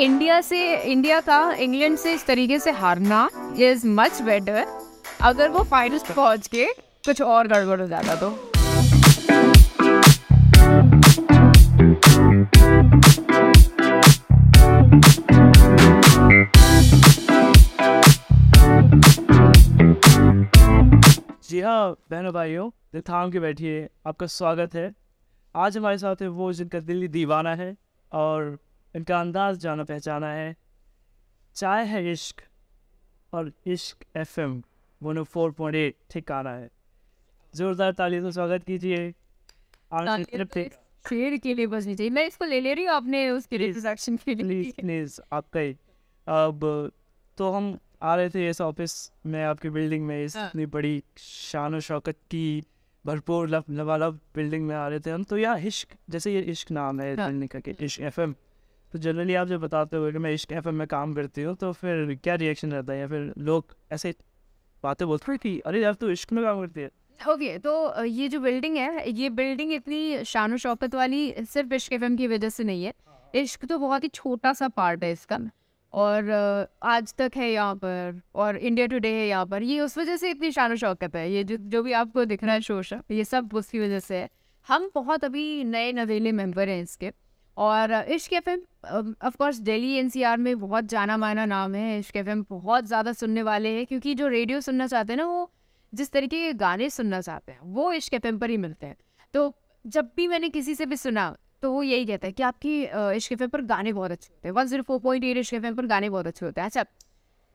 India से India का England से इस तरीके से हारना इज़ मच बेटर अगर वो फाइनल्स पहुँच के कुछ और गड़बड़ हो जाता तो। जी हाँ बहनों भाइयों थाम के बैठिए। आपका स्वागत है। आज हमारे साथ है वो जिनका दिल्ली दीवाना है और इनका अंदाज जाना पहचाना है चाय है इश्क और Ishq F M one four point eight ठिकाना है जोरदार तालियों से स्वागत कीजिए से शेर के लिए बस नहीं चाहिए मैं इसको ले ले रही हूँ आपने उसके. इंट्रोडक्शन के लिए प्लीज़ प्लीज़ आपका ही अब तो हम आ रहे थे इस ऑफ़िस में आपकी बिल्डिंग में इस हाँ। इतनी बड़ी शान शौकत की भरपूर लब लबालब बिल्डिंग में आ रहे थे हम तो यहाँ इश्क जैसे ये इश्क नाम है हाँ। बिल्डिंग का कि इश्क एफएम तो जनरली आप जब बताते हो कि मैं इश्क एफ़ में काम करती हूँ तो फिर क्या रिएक्शन रहता है? या फिर लोग ऐसे बातें बोलते हैं कि, अरे यार, तू इश्क में काम करती है? ओके तो ये जो बिल्डिंग है, ये बिल्डिंग इतनी शान शौकत वाली सिर्फ़ इश्क एफ़एम की वजह से नहीं है। इश्क तो बहुत ही छोटा सा पार्ट है इसका। और आज तक है यहाँ पर, और इंडिया टुडे है यहाँ पर। ये उस वजह से इतनी शान शौकत है। ये जो जो भी आपको दिख रहा है शोशा ये सब उसकी वजह से है। हम बहुत अभी नए नवेले मेंबर हैं इसके। और Ishq F M of course Delhi NCR में बहुत जाना माना नाम है। इश्क एफ़ एम बहुत ज़्यादा सुनने वाले हैं, क्योंकि जो रेडियो सुनना चाहते हैं ना, वो जिस तरीके के गाने सुनना चाहते हैं, वो इश्क एफ़ एम पर ही मिलते हैं। तो जब भी मैंने किसी से भी सुना तो वो यही कहता है कि आपकी इश्क एफ़ एम पर गाने बहुत अच्छे होते हैं। One zero four point eight Ishq F M पर गाने बहुत अच्छे होते हैं। अच्छा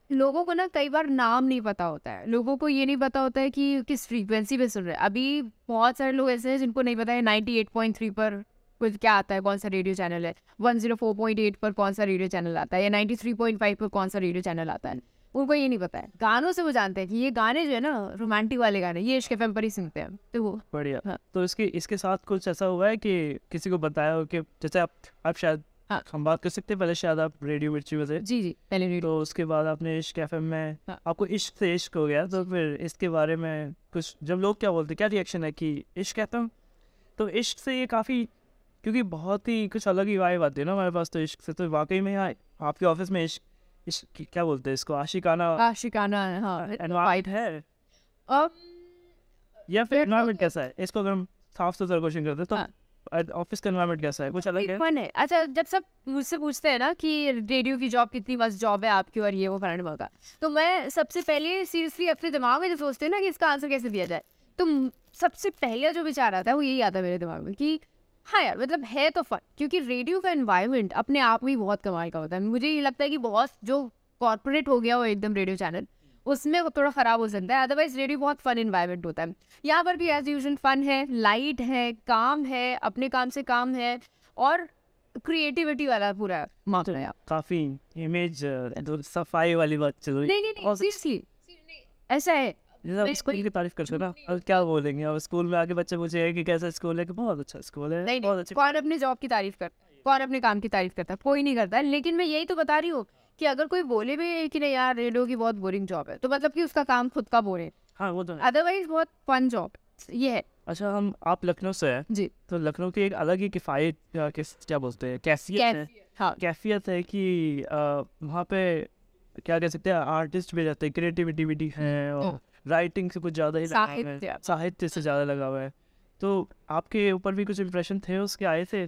लोगों को ना कई बार नाम नहीं पता होता है। लोगों को ये नहीं पता होता है कि किस फ्रीक्वेंसी पे सुन रहे हैं। अभी बहुत सारे लोग ऐसे हैं जिनको नहीं पता है नाइन्टी एट पॉइंट थ्री पर कुछ क्या आता है? कौन सा रेडियो चैनल है? One zero four point eight पर कौन सा रेडियो चैनल आता है? या नाइन्टी थ्री पॉइंट फाइव पर कौन सा रेडियो चैनल आता है? उनको ये नहीं पता है। गानों से वो जानते हैं कि ये गाने जो है ना रोमांटिक वाले गाने ये इश्क एफ़ पर ही सुनते हैं। तो वो बढ़िया। हाँ। तो इसके इसके साथ कुछ ऐसा हुआ है कि किसी को बताया हो कि जैसे आप आप शायद हाँ। हम बात कर सकते हैं पहले शायद आप रेडियो मिर्ची में थे जी जी पहले रेडियो तो उसके बाद आपने इश्क एफ़ में हाँ। आपको इश्क से इश्क हो गया तो फिर इसके बारे में कुछ जब लोग क्या बोलते क्या रिएक्शन है कि इश्क एफ़ तो इश्क से ये काफ़ी क्योंकि बहुत ही कुछ अलग ही वाइब आती है ना हमारे पास तो इश्क से। तो वाकई में यहाँ आपके ऑफ़िस में इश्क इश्क क्या बोलते हैं इसको? आशिकाना। आशिकाना हाँ एनवाइट है। अब या फिर फिर तो- एनवायरमेंट कैसा है? इसको अगर हम साफ़ सुथरा क्वेश्चन करते हाँ। हैं। तो ऑफ़िस का एनवायरमेंट कैसा है? कुछ अलग है? फन है। अच्छा जब सब मुझसे पूछते हैं ना कि रेडियो की जॉब कितनी मस्त जॉब है आपकी और ये वो फलाने का तो मैं सबसे पहले सीरियसली अपने दिमाग में जो सोचते हैं ना कि इसका आंसर कैसे दिया जाए। तो सबसे पहला जो विचार आता है वो यही आता है मेरे दिमाग में कि हाँ यार मतलब है तो फन क्योंकि रेडियो का एनवायरनमेंट अपने आप में बहुत कमाल का होता है। मुझे ये लगता है कि बहुत जो कॉर्पोरेट हो गया हो एकदम रेडियो चैनल उसमें वो थोड़ा ख़राब हो सकता है। अदरवाइज़ रेडियो बहुत फन इन्वायरमेंट होता है। यहाँ पर भी एज यूजल फन है लाइट है काम है अपने काम से काम है और क्रिएटिविटी वाला पूरा मामला है। काफ़ी इमेज तो सफ़ाई वाली बात चल रही। नहीं नहीं नहीं और- सीरियसली ऐसा है। की तारीफ़ करते ना। अब क्या बोलेंगे? अब स्कूल में आके बच्चे पूछे कि कैसा स्कूल है कि बहुत अच्छा स्कूल है नहीं बहुत अच्छी कौन अपने जॉब की तारीफ़ करता है? कौन अपने काम की तारीफ़ करता है? कोई नहीं करता। है लेकिन मैं यही तो बता रही हूँ कि अगर कोई बोले भी कि नहीं यार रेडियो की बहुत बोरिंग जॉब है तो मतलब कि उसका काम खुद का बोरे हाँ। वो तो अदरवाइज़ बहुत फन जॉब ये है। अच्छा हम आप लखनऊ से हैं। जी। तो लखनऊ की एक अलग ही किफ़ायत क्या बोलते हैं कैफियत है। हाँ। कैफियत है कि वहाँ पे क्या कह सकते हैं आर्टिस्ट भी रहते हैं क्रिएटिविटी है और राइटिंग से कुछ ज़्यादा ही साहित्य। साहित्य से ज़्यादा लगा हुआ है। तो आपके ऊपर भी कुछ इम्प्रेशन थे उसके आए थे?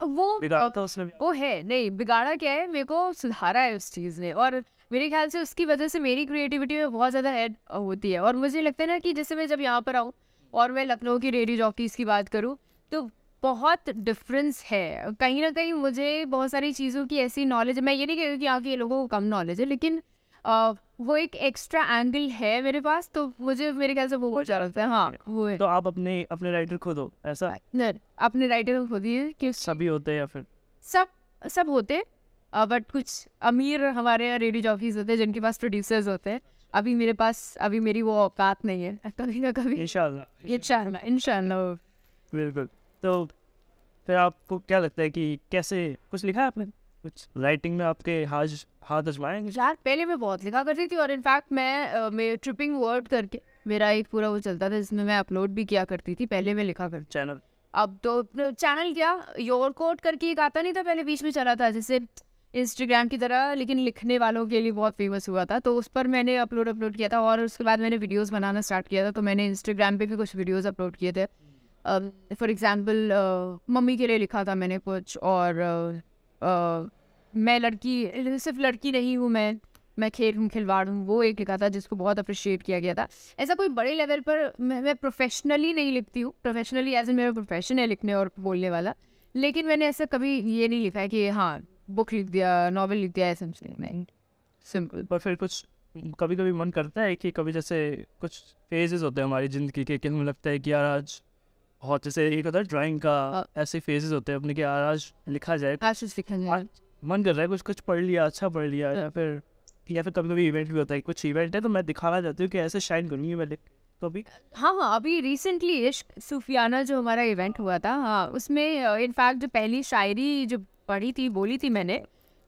वो बिगाड़ा था उसने वो है नहीं बिगाड़ा क्या है? मेरे को सुधारा है उस चीज़ ने और मेरे ख्याल से उसकी वजह से मेरी क्रिएटिविटी में बहुत ज़्यादा ऐड होती है। और मुझे लगता है ना कि जैसे मैं जब यहाँ पर आऊँ और मैं लखनऊ की रेडियो जॉकीज़ की बात करूँ तो बहुत डिफरेंस है। कहीं ना कहीं मुझे बहुत सारी चीज़ों की ऐसी नॉलेज मैं ये नहीं कह रही कि यहाँ के लोगों को कम नॉलेज है लेकिन वो एक एक्स्ट्रा एंगल है मेरे पास तो मुझे मेरे ख्याल से वो बहुत अच्छा लगता है। हाँ वो है। तो आप अपने अपने राइटर खुद हो ऐसा? नहीं, अपने राइटर को खुद ही है कि सभी होते हैं या फिर? सब सब होते बट कुछ अमीर हमारे यहाँ रेडियो जॉकीज होते हैं जिनके पास प्रोड्यूसर्स होते हैं। अभी मेरे पास अभी मेरी वो औकात नहीं है। कभी ना कभी। इंशाल्लाह। इंशाल्लाह इंशाल्लाह। बिल्कुल। तो फिर आपको क्या लगता है कि कैसे कुछ लिखा है आपने? कुछ राइटिंग में आपके हाथ हाथ आजमाएँगे यार पहले मैं बहुत लिखा करती थी और इनफैक्ट मैं मैं ट्रिपिंग वर्ड करके मेरा एक पूरा वो चलता था जिसमें मैं अपलोड भी किया करती थी पहले मैं लिखा करती चैनल अब तो चैनल क्या? योर कोड करके एक आता नहीं था पहले बीच में चला था जैसे इंस्टाग्राम की तरह लेकिन लिखने वालों के लिए बहुत फ़ेमस हुआ था तो उस पर मैंने अपलोड अपलोड किया था और उसके बाद मैंने वीडियोस बनाना स्टार्ट किया था तो मैंने इंस्टाग्राम पे भी कुछ वीडियोस अपलोड किए थे। फॉर एग्जांपल मम्मी के लिए लिखा था मैंने कुछ और मैं लड़की, सिर्फ़ लड़की नहीं हूँ मैं मैं खेल हूँ खिलवाड़ हूँ, वो एक लिखा था जिसको बहुत अप्रिशिएट किया गया था। ऐसा कोई बड़े लेवल पर मैं मैं प्रोफेशनली नहीं लिखती हूँ प्रोफेशनली एज ए मेरा प्रोफेशन है लिखने और बोलने वाला, लेकिन मैंने ऐसा कभी ये नहीं लिखा है कि हाँ बुक लिख दिया नॉवल लिख दिया, ऐसा नहीं सिंपल पर फिर कुछ कभी कभी मन करता है कि कभी जैसे कुछ फेजेस होते हैं हमारी ज़िंदगी के कि हमें लगता है कि यार आज बहुत जैसे एक होता है ड्राइंग का हाँ। ऐसे फेजेस होते हैं अपने कि यार आज लिखा जाए। आज लिखा जाए। मन कर रहा है कुछ कुछ पढ़ लिया अच्छा पढ़ लिया या फिर या फिर कभी कभी इवेंट भी होता है कुछ इवेंट है तो मैं दिखाना चाहती हूँ कि ऐसे शाइन करूँगी मैं लिख तो अभी हाँ हाँ अभी रिसेंटली इश्क सूफियाना जो हमारा इवेंट हुआ था हाँ उसमें इनफैक्ट जो पहली शायरी जो पढ़ी थी बोली थी मैंने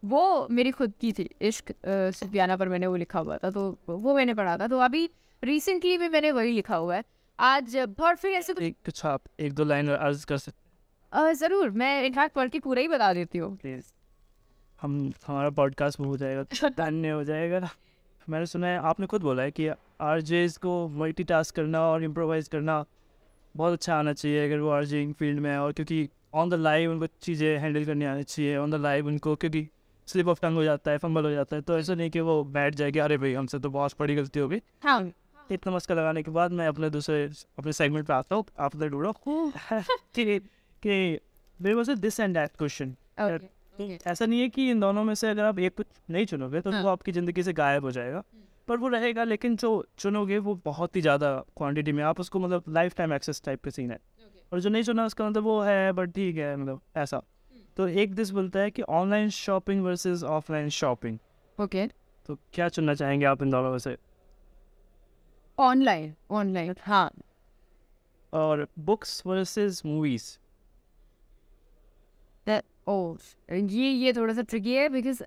वो मेरी खुद की थी इश्क सूफियाना पर मैंने वो लिखा हुआ था तो वो मैंने पढ़ा था। तो अभी रिसेंटली भी मैंने वही लिखा हुआ है। आज और फिर ऐसे कुछ एक कुछ आप एक दो लाइन अर्ज़ कर सकते ज़रूर मैं इनफैक्ट पढ़ के पूरा ही बता देती हूँ। प्लीज़। हम हमारा पॉडकास्ट हो जाएगा धन्य हो जाएगा। मैंने सुना है आपने खुद बोला है कि आर को मल्टीटास्क करना और इम्प्रोवाइज करना बहुत अच्छा आना चाहिए अगर वो आर फ़ील्ड में है और क्योंकि ऑन द लाइव उनको चीज़ें हैंडल करनी आनी चाहिए ऑन द लाइव उनको क्योंकि स्लिप ऑफ़ टंग हो जाता है फंबल हो जाता है तो ऐसा नहीं कि वो बैठ जाएगी अरे भाई हमसे तो बहुत बड़ी गलती हो गई। हाँ। इतना मस्का लगाने के बाद मैं अपने दूसरे अपने सेगमेंट पे आता हूँ आप उधर ढूंढो। कि मेरे पास दिस एंड दैट क्वेश्चन ऐसा नहीं है कि इन दोनों में से अगर आप एक कुछ नहीं चुनोगे तो हाँ। वो आपकी ज़िंदगी से गायब हो जाएगा। पर वो रहेगा लेकिन जो चुनोगे वो बहुत ही ज़्यादा क्वांटिटी में आप उसको मतलब लाइफ टाइम एक्सेस टाइप का सीन है। और जो नहीं चुना उसका मतलब वो है बट ठीक है मतलब ऐसा। तो एक दिस बोलता है कि online shopping versus offline shopping okay तो क्या चुनना चाहेंगे आप इन दोनों में से? ऑनलाइन ऑनलाइन हाँ और books versus movies that oh ये ये थोड़ा सा ट्रिकी है because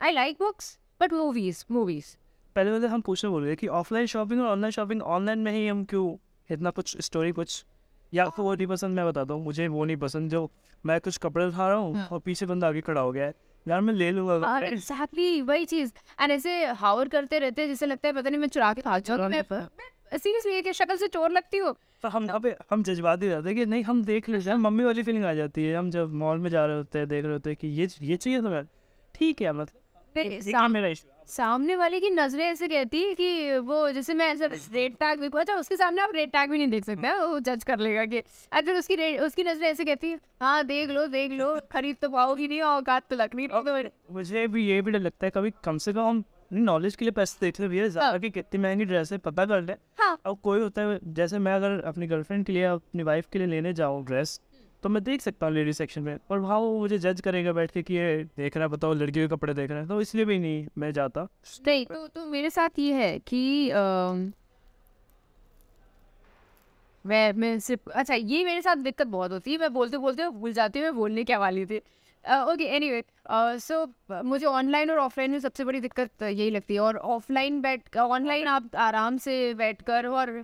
I like books but movies movies पहले वाले हम पूछने बोल रहे कि ऑफलाइन शॉपिंग और ऑनलाइन शॉपिंग ऑनलाइन में ही हम क्यों इतना कुछ स्टोरी कुछ या आपको वो नहीं पसंद मैं बताता हूँ मुझे वो नहीं पसंद जो मैं कुछ कपड़े उठा रहा हूँ हाँ। और पीछे बंदा आगे खड़ा हो गया है। यार मैं ले लूँगा एग्जैक्टली वही चीज़। एंड ऐसे हावर करते रहते हैं जैसे लगता है पता नहीं मैं चुरा के खा जाऊँ। मैं सीरियसली कि शक्ल से चोर लगती हो? तो हम यहाँ पे हम जज्बाती रहते हैं कि नहीं हम देख लेते हैं मम्मी वाली फीलिंग आ जाती है। हम जब मॉल में जा रहे होते हैं देख रहे होते हैं कि ये ये चाहिए तुम्हें? ठीक है मतलब सामने ये मेरा इशू सामने वाले की नज़रें ऐसे कहती है कि वो जैसे मैं ऐसा रेड टैग भी अच्छा उसके सामने आप रेड टैग भी नहीं देख सकते वो जज कर लेगा कि अगर उसकी रे- उसकी नज़रें ऐसे कहती है हाँ देख लो देख लो खरीद तो पाओगी नहीं और औकात तो लग नहीं तो मुझे भी ये भी डर लगता है कभी कम से कम नॉलेज के लिए पैसे देख ले भैया ज़्यादा कि कितनी महँगी ड्रेस है पता कर ले। हाँ। अब कोई होता है जैसे मैं अगर अपनी गर्लफ्रेंड के लिए अपनी वाइफ के लिए लेने जाऊँ ड्रेस तो मैं देख सकता हूँ लेडीज़ सेक्शन में, पर वहाँ वो मुझे जज करेगा बैठ के कि ये देख रहा है, बताओ लड़कियों के कपड़े देख रहे हैं। तो इसलिए भी नहीं मैं जाता। नहीं तो तो मेरे साथ ये है कि मैं मैं सिर्फ़ अच्छा ये मेरे साथ दिक्कत बहुत होती है, मैं बोलते बोलते भूल जाती हूँ, मैं बोलने क्या वाली थी। ओके एनी वे सो मुझे ऑनलाइन और ऑफलाइन में सबसे बड़ी दिक्कत यही लगती है, और ऑफलाइन बैठ ऑनलाइन आप आराम से बैठ कर और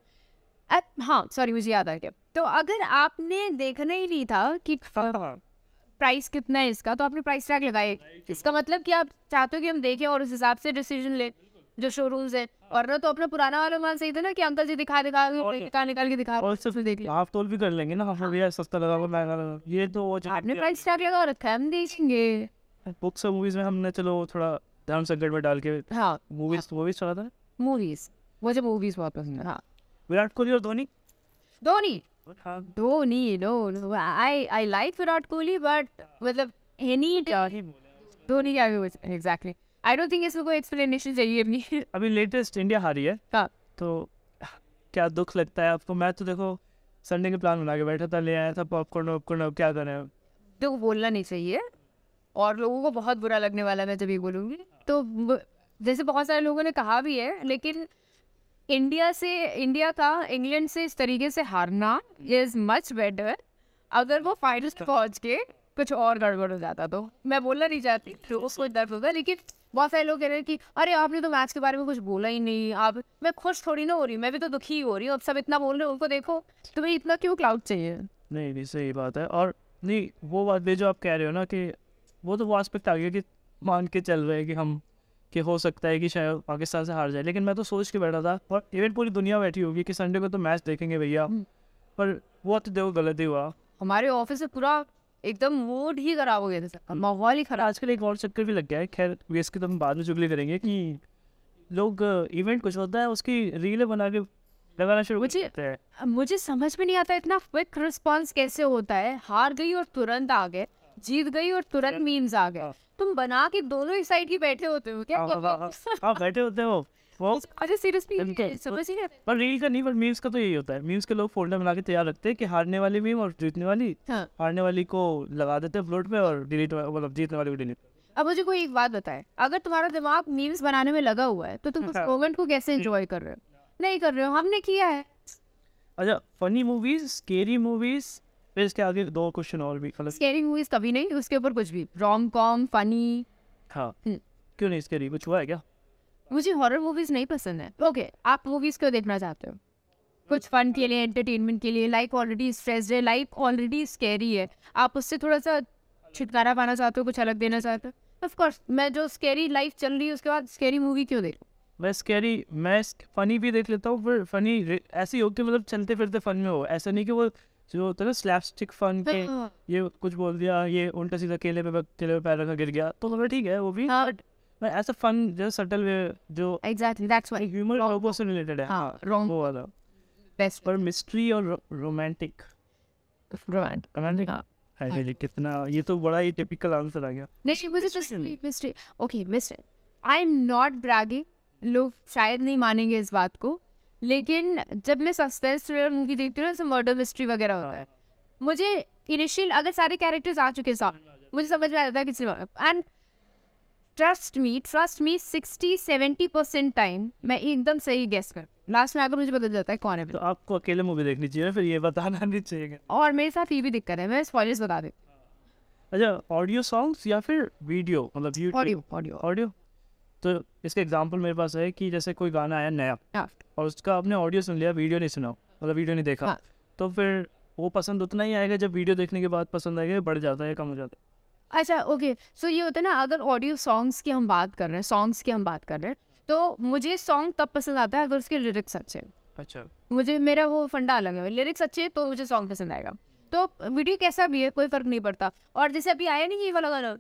हाँ सॉरी मुझे याद आ गया। तो अगर आपने देखना ही नहीं था कि प्राइस कितना है इसका तो आपने प्राइस टैग लगाए इसका मतलब कि आप चाहते हो कि हम देखें और उस हिसाब से डिसीज़न लें जो शोरूम्स है। और ना तो अपना पुराना वाला माल सही था ना कि अंकल जी दिखा दिखा निकाल निकाल के दिखा और सिर्फ़ देख लिया। हाफ़ तोल भी कर लेंगे ना हाँ। भैया सस्ता लगा महँगा लगा ये तो वो आपने प्राइस टैग लगा रखा है हम देखेंगे। बुक्स और मूवीज़ में हमने चलो थोड़ा धर्म संकट में डाल के हाँ मूवीज़ मूवीज़ चला था मूवीज़ मुझे मूवीज़ बहुत पसंद है हाँ। विराट कोहली और धोनी? धोनी। हाँ। Dhoni no no I I like Virat Kohli but मतलब ही बोले धोनी क्या एग्जैक्टली आई डोंट थिंक इसमें कोई एक्सप्लेनेशन चाहिए अपनी। अभी लेटेस्ट इंडिया हारी है। हाँ। तो क्या दुख लगता है आपको? मैं तो देखो संडे के प्लान बना के बैठा था ले आया था पॉपकॉर्न वॉपकॉर्न अब क्या करें तो बोलना नहीं चाहिए। और लोगों को बहुत बुरा लगने वाला मैं जब ये बोलूँगी। तो जैसे बहुत सारे लोगों ने कहा भी है लेकिन इंडिया से इंडिया का इंग्लैंड से इस तरीके से हारना इज़ मच बेटर अगर वो फाइनल पहुँच के कुछ और गड़बड़ हो जाता तो। मैं बोलना नहीं चाहती तो उसको दर्द होता लेकिन बहुत सारे लोग कह रहे हैं कि अरे आपने तो मैच के बारे में कुछ बोला ही नहीं। आप मैं खुश थोड़ी ना हो रही मैं भी तो दुखी हो रही हूँ। अब सब इतना बोल रहे हैं उनको देखो तुम्हें इतना क्यों क्लाउड चाहिए? नहीं नहीं सही बात है। और नहीं वो बात भी जो आप कह रहे हो ना कि वो तो वो आस्पेक्ट आ गया कि मान के चल रहे हैं कि हम कि हो सकता है कि शायद पाकिस्तान से हार जाए। लेकिन मैं तो सोच के बैठा था और इवन पूरी दुनिया बैठी होगी कि संडे को तो मैच देखेंगे भैया। हम्म। पर वो तो देखो गलत ही हुआ। हमारे ऑफ़िस से पूरा एकदम मूड ही खराब हो गया था सर। माहौल ही खराब। आजकल एक और चक्कर भी लग गया है। खैर वेस्ट की तो हम बाद में चुगली करेंगे कि लोग इवेंट कुछ होता है उसकी रीलें बना के लगाना शुरू कर मुझे- देते हैं। मुझे समझ में नहीं आता इतना क्विक रिस्पांस कैसे होता है। हार गई और तुरंत आ गए जीत गई और तुरंत मीम्स आ गए। हाँ। तुम बना के दोनों ही साइड ही बैठे होते हो क्या? हाँ, हाँ, हाँ, हाँ। बैठे होते हो। वो सीरियसली समझ ही। पर रील का नहीं पर मीम्स का तो यही होता है। मीम्स के लोग फोल्डर बना के तैयार रखते हैं कि हारने वाली मीम और जीतने वाली। हाँ। हारने वाली को लगा देते हैं फ्लोट पे और डिलीट मतलब जीतने वाली को डिलीट अब मुझे कोई एक बात बताए। अगर तुम्हारा दिमाग मीम्स बनाने में लगा हुआ है तो तुम उस। मोमेंट को कैसे एंजॉय कर रहे हो? नहीं कर रहे हो हमने किया है। अच्छा फनी मूवीज़ स्केरी मूवीज़ फिर इसके आगे दो क्वेश्चन और भी मतलब स्केरी मूवीज़ कभी नहीं उसके ऊपर कुछ भी। रोम कॉम फनी हाँ। हम्म। क्यों नहीं स्केरी कुछ हुआ है क्या? मुझे हॉरर मूवीज़ नहीं पसंद है। ओके आप मूवीज़ क्यों देखना चाहते हो? कुछ फन के लिए एंटरटेनमेंट के लिए। लाइफ ऑलरेडी स्ट्रेस्ड है लाइफ ऑलरेडी स्कैरी है। आप उससे थोड़ा सा छुटकारा पाना चाहते हो कुछ अलग देना चाहते हो? ऑफ़ कोर्स मैं जो स्कैरी लाइफ चल रही है उसके बाद स्कैरी मूवी क्यों देखूँ? मैं स्कैरी मैं फनी भी देख लेता हूँ पर फनी ऐसी हो कि मतलब चलते फिरते फन में हो। ऐसा नहीं कि वो जो होता है ना स्लैपस्टिक फन के हाँ, ये कुछ बोल दिया ये उल्टा सीधा केले पे केले पे पैर रखा गिर गया तो मतलब ठीक है वो भी। हाँ। मैं ऐसा फन जो सटल वे जो exactly that's why humour purpose से रिलेटेड है। हाँ रॉन्ग वो वाला। बेस्ट पर मिस्ट्री और रोमांटिक रोमांटिक रोमांटिक हाँ. कितना ये तो बड़ा ही टिपिकल आंसर आ गया। नहीं मुझे mystery mystery okay mystery I am not bragging लोग शायद नहीं मानेंगे इस बात को। लेकिन जब मैं सस्पेंस थ्रिलर मूवी देखती हूँ ना मर्डर मिस्ट्री वगैरह होता है मुझे इनिशियल अगर सारे कैरेक्टर्स आ चुके हैं सामने मुझे समझ में आ जाता है किसी and trust me trust me sixty seventy percent time मैं एकदम सही गेस कर लास्ट में आकर मुझे पता चलता है कौन है। तो आपको अकेले मूवी देखनी चाहिए फिर ये बताना नहीं चाहिए। और मेरे साथ ये भी दिक्कत है मैं स्पॉयलर्स बता देती अच्छा ऑडियो सॉन्ग्स या फिर वीडियो मतलब ऑडियो ऑडियो ऑडियो तो इसका एग्जांपल मेरे पास है कि जैसे कोई गाना आया नया हाँ। और उसका आपने ऑडियो सुन लिया वीडियो नहीं सुना मतलब वीडियो नहीं देखा हाँ। तो फिर वो पसंद उतना ही आएगा जब वीडियो देखने के बाद पसंद आएगा बढ़ जाता है कम हो जाता है? अच्छा ओके सो ये होता है ना अगर ऑडियो सॉन्ग्स की हम बात कर रहे हैं सॉन्ग्स की हम बात कर रहे हैं तो मुझे सॉन्ग तब पसंद आता है अगर उसके लिरिक्स अच्छे अच्छा। मुझे मेरा वो फंडा अलग है लिरिक्स अच्छे तो मुझे सॉन्ग पसंद आएगा। तो वीडियो कैसा भी है कोई फ़र्क नहीं पड़ता। और जैसे अभी आया नहीं ये वाला गाना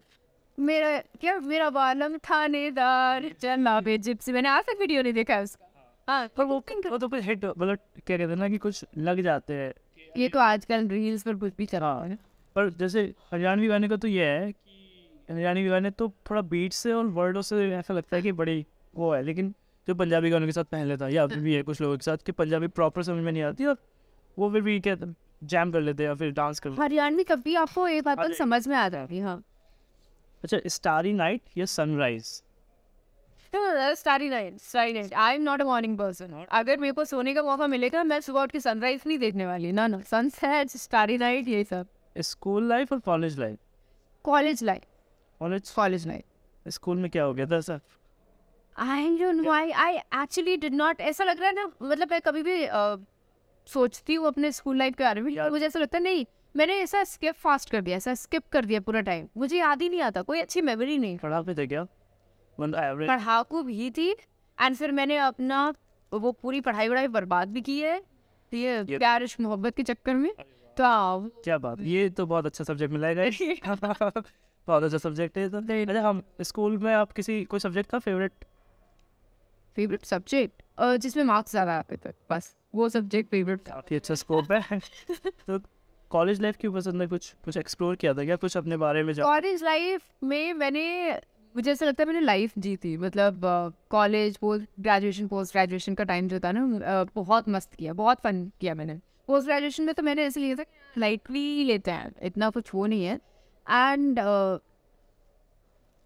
मेरा क्या मेरा बालम थानेदार बे जिप्सी मैंने आज तक वीडियो नहीं देखा है उसका। हाँ पर वो वो तो फिर हिट मतलब क्या कहते हैं ना कि कुछ लग जाते हैं। ये तो आजकल रील्स पर कुछ भी चल रहा है पर जैसे हरियाणवी गाने का तो ये है कि हरियाणवी गाने तो थोड़ा बीट से और वर्डों से ऐसा लगता है कि बड़ी वो है लेकिन जो पंजाबी गानों के साथ पहले था या अभी भी है कुछ लोगों के साथ कि पंजाबी प्रॉपर समझ में नहीं आती और वो फिर भी क्या जैम कर लेते हैं या फिर डांस कर लेते हरियाणवी कभी आपको एक बात समझ में आ जाएगी हाँ हैं। अच्छा स्टारी नाइट या sunrise starry night starry night I am not a morning person अगर मेरे को सोने का मौका मिलेगा मैं सुबह उठ के सनराइज नहीं देखने वाली ना ना। सनसेट स्टारी नाइट ये सब। स्कूल लाइफ और college life college life college college life school में क्या हो गया था sir I don't know I I actually did not ऐसा लग रहा है ना मतलब मैं कभी भी अ, सोचती हूँ अपने स्कूल लाइफ के बारे में मुझे ऐसा लगता है नहीं मैंने ऐसा स्किप फास्ट कर दिया ऐसा स्किप कर दिया पूरा टाइम मुझे याद ही नहीं आता कोई अच्छी मेमोरी नहीं। पढ़ा पे थे क्या? पढ़ाकू भी थी एंड फिर मैंने अपना वो पूरी पढ़ाई वढ़ाई बर्बाद भी की है तो ये प्यार इश्क मोहब्बत के चक्कर में। तो हाँ, क्या बात ये तो बहुत अच्छा सब्जेक्ट मिला है बहुत अच्छा सब्जेक्ट है तो। अच्छा हम स्कूल में आप किसी कोई सब्जेक्ट था फेवरेट फेवरेट सब्जेक्ट जिसमें मार्क्स ज़्यादा आते थे बस वो सब्जेक्ट फेवरेट था। काफ़ी अच्छा स्कोप है। तो कॉलेज लाइफ क्यों पसंद है कुछ कुछ एक्सप्लोर किया था क्या? कुछ अपने बारे में कॉलेज लाइफ में मैंने मुझे ऐसा लगता है मैंने लाइफ जी थी। मतलब college post graduation post graduation का टाइम जो था ना बहुत मस्त किया बहुत फन किया मैंने। पोस्ट ग्रेजुएशन में तो मैंने ऐसे लिया था लाइटली लेते हैं इतना कुछ वो नहीं है। एंड